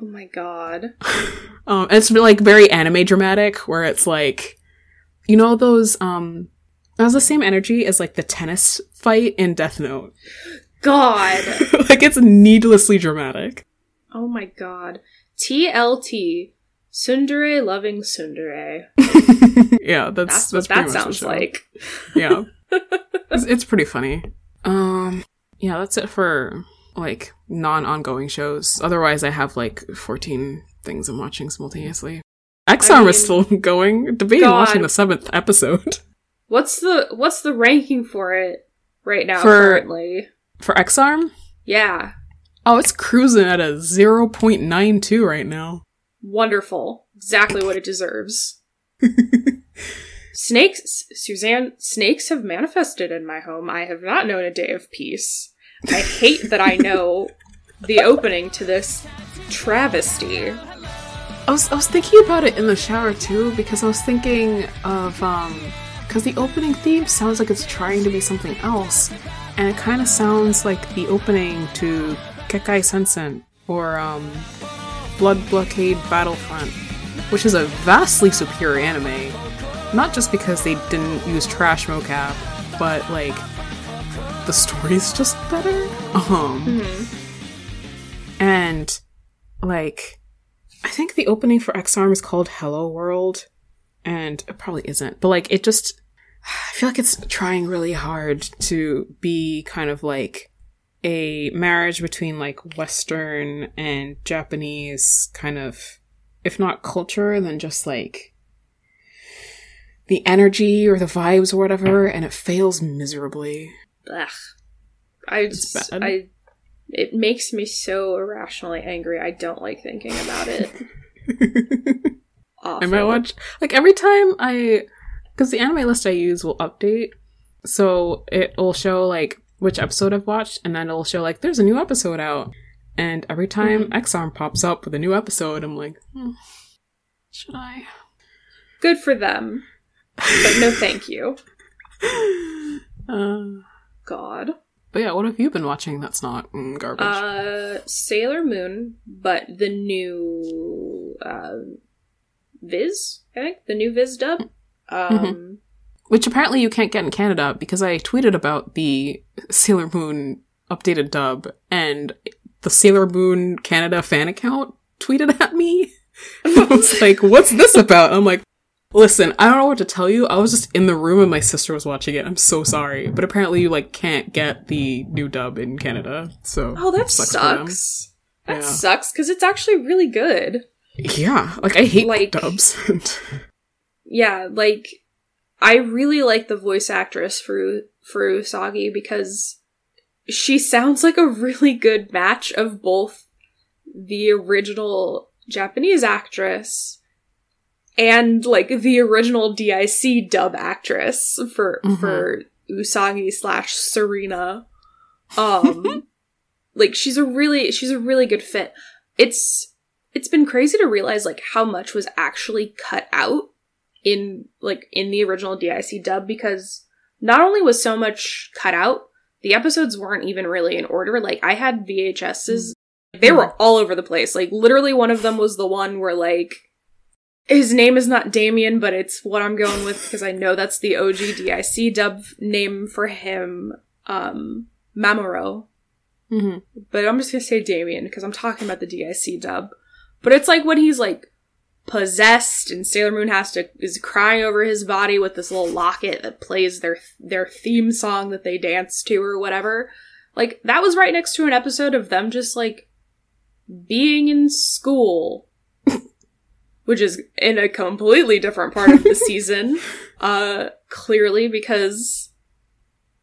Oh my god. um it's like very anime dramatic where it's like you know those um has the same energy as like the tennis fight in death note God. like it's needlessly dramatic Oh my god. TLT. Tsundere loving Tsundere. yeah that's That's, that's, what that sounds like. yeah it's, it's pretty funny um yeah that's it for like non-ongoing shows otherwise i have like 14 things i'm watching simultaneously Ex-Arm mean, is still going debating God. watching the seventh episode What's the what's the ranking for it right now For- currently? for Ex-Arm Yeah. oh it's cruising at a 0.92 right now Wonderful. Exactly what it deserves. Snakes, Suzanne, snakes have manifested in my home. I have not known a day of peace. I hate that I know the opening to this travesty. I was, I was thinking about it in the shower too because I was thinking of um because the opening theme sounds like it's trying to be something else and it kind of sounds like the opening to Kekkai Sensen or um Blood Blockade Battlefront which is a vastly superior anime not just because they didn't use trash mocap but like the story's just better. Um and like I think the opening for Ex-Arm is called Hello World, and it probably isn't, but like it just, I feel like it's trying really hard to be kind of like a marriage between like Western and Japanese kind of, if not culture, then just like the energy or the vibes or whatever, and it fails miserably. Ugh. I It's just, bad. I, it makes me so irrationally angry. I don't like thinking about it. Awful. I might watch like every time I because the anime list I use will update, so it will show like which episode I've watched, and then it'll show like there's a new episode out, and every time Ex-Arm pops up with a new episode, I'm like, hmm, should I? Good for them, but no thank you. Uh, God. but yeah, what have you been watching that's not mm, garbage? Uh, Sailor Moon, but the new uh, Viz, I think the new Viz dub. Um, Which apparently you can't get in Canada because I tweeted about the Sailor Moon updated dub, and the Sailor Moon Canada fan account tweeted at me. I was like, "What's this about?" I'm like, "Listen, I don't know what to tell you. I was just in the room and my sister was watching it. I'm so sorry, but apparently you like can't get the new dub in Canada. So oh, that sucks sucks. That Yeah. sucks because it's actually really good. Yeah, like I hate Like- dubs. Yeah, like I really like the voice actress for for Usagi because she sounds like a really good match of both the original Japanese actress and like the original DIC dub actress for Mhm. for Usagi slash Serena. Um like she's a really she's a really good fit. It's it's been crazy to realize like how much was actually cut out in like in the original DIC dub because not only was so much cut out, the episodes weren't even really in order. Like I had VHSs, they were all over the place. Like literally one of them was the one where like his name is not Damien, but it's what I'm going with because I know that's the OG DIC dub name for him. Um Mamoru. hmm But I'm just gonna say Damien because I'm talking about the DIC dub. But it's like when he's like possessed and Sailor Moon has to is crying over his body with this little locket that plays their their theme song that they dance to or whatever. Like that was right next to an episode of them just like being in school. Which is in a completely different part of the season. Uh clearly because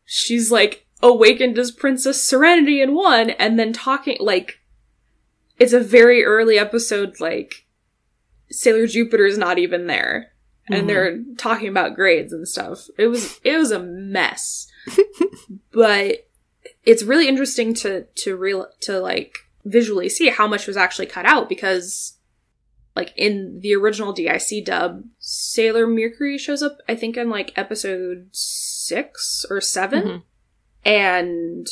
she's like awakened as Princess Serenity in one and then talking like it's a very early episode like Sailor Jupiter's not even there and Mhm. they're talking about grades and stuff. It was it was a mess. but it's really interesting to to real to like visually see how much was actually cut out because like in the original DIC dub, Sailor Mercury shows up I think in like episode 6 or 7 Mhm. and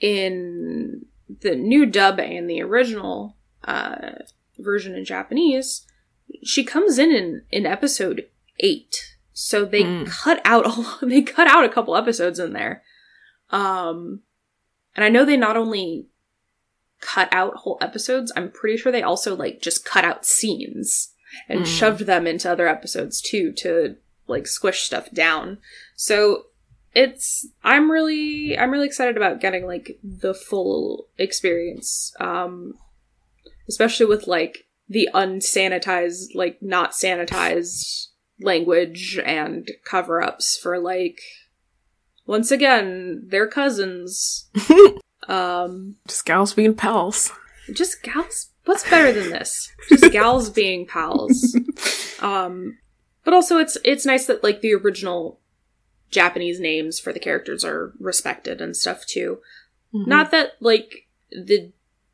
in the new dub and the original uh, version in Japanese, she comes in in, in episode eight. So they Mm. cut out a they cut out a couple episodes in there. Um, and I know they not only cut out whole episodes, I'm pretty sure they also like just cut out scenes and Mm. shoved them into other episodes too to like squish stuff down. So it's I'm really I'm really excited about getting like the full experience. Um especially with like the unsanitized like not sanitized language and cover-ups for like once again, they're cousins. um Just gals being pals. just gals what's better than this? Just gals being pals. Um but also it's it's nice that like the original Japanese names for the characters are respected and stuff too. Mhm. Not that like the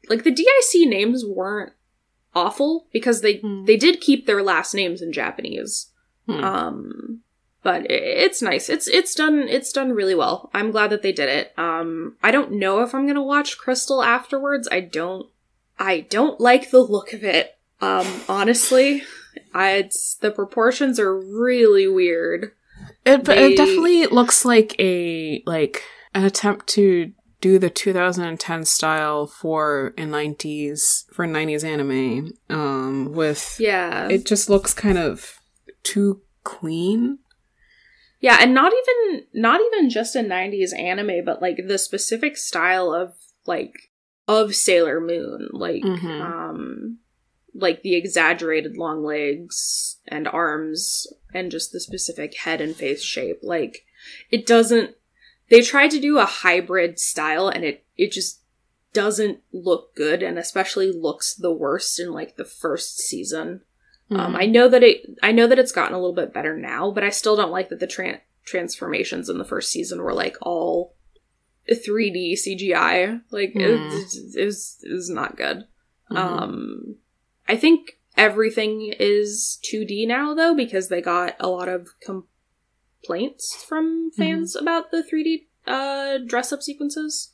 like the DIC names weren't awful because they Hmm. they did keep their last names in Japanese. Hmm. Um but it's nice. It's it's done it's done really well. I'm glad that they did it. Um I don't know if I'm going to watch Crystal afterwards. I don't I don't like the look of it. Um honestly, I it's the proportions are really weird. It, They- it definitely looks like a like an attempt to do the 2010 style for a 90s for 90s anime um with Yeah. it just looks kind of too clean Yeah, and not even not even just a 90s anime, but like the specific style of like of Sailor Moon, like Mhm. um like the exaggerated long legs and arms and just the specific head and face shape. Like it doesn't they tried to do a hybrid style and it it just doesn't look good and especially looks the worst in like the first season. Um, Mhm. I know that it, I know that it's gotten a little bit better now, but I still don't like that the tran- transformations in the first season were like all 3D CGI. Like it, Hmm. it was, it was not good. Mhm. Um, I think everything is 2D now though because they got a lot of complaints from fans about the 3D uh, dress up sequences.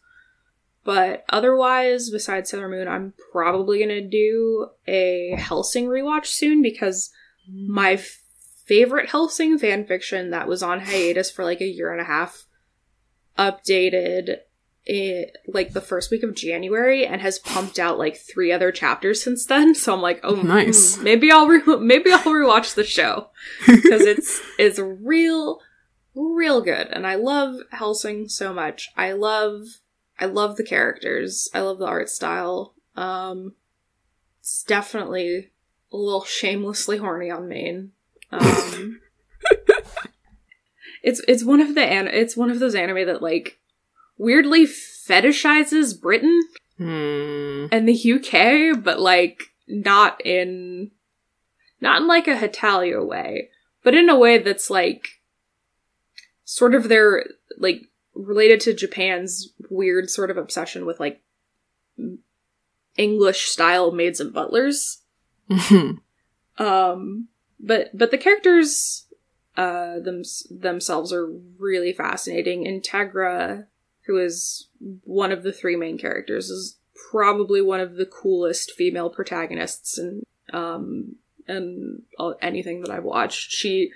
But otherwise, besides Sailor Moon, I'm probably gonna do a Hellsing rewatch soon because my favorite Hellsing fanfiction that was on hiatus for like a year and a half updated it like the first week of January and has pumped out like three other chapters since then. So I'm like, oh, Nice. hmm, maybe I'll re- maybe I'll rewatch the show because it's it's real real good and I love Hellsing so much. I love I love the characters. I love the art style. Um it's definitely a little shamelessly horny on main. Um it's it's one of the an- it's one of those anime that like weirdly fetishizes Britain Hmm. and the UK, but like not in not in like a Hetalia way, but in a way that's like sort of their like related to Japan's weird sort of obsession with like English style maids and butlers. Um, but but the characters uh them, themselves are really fascinating. Integra, who is one of the three main characters, is probably one of the coolest female protagonists and um and anything that I've watched. She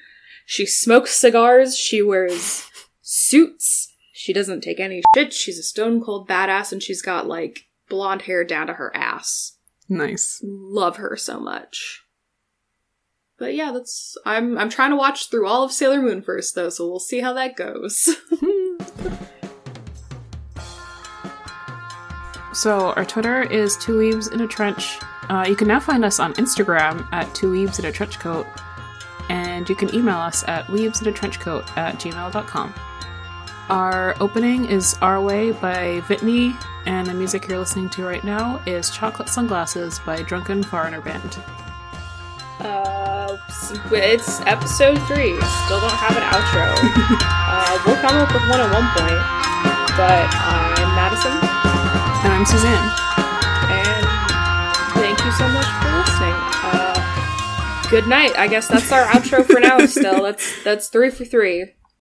she smokes cigars, she wears suits, she doesn't take any shit, she's a stone cold badass, and she's got like blonde hair down to her ass. nice. Love her so much. But yeah, that's I'm I'm trying to watch through all of Sailor Moon first though, so we'll see how that goes. So our Twitter is Two Weebs in a Trench. Uh, you can now find us on Instagram at Two Weebs in a Trench Coat, and you can email us at weebsinatrenchcoat at gmail.com. Our opening is Our Way by Vitney, and the music you're listening to right now is Chocolate Sunglasses by Drunken Foreigner Band. uh it's episode three. Still don't have an outro. uh we'll come up with one at one point. But I'm Madison And I'm Suzanne. and thank you so much for listening. Uh good night. I guess that's our outro for now still. That's that's three for three.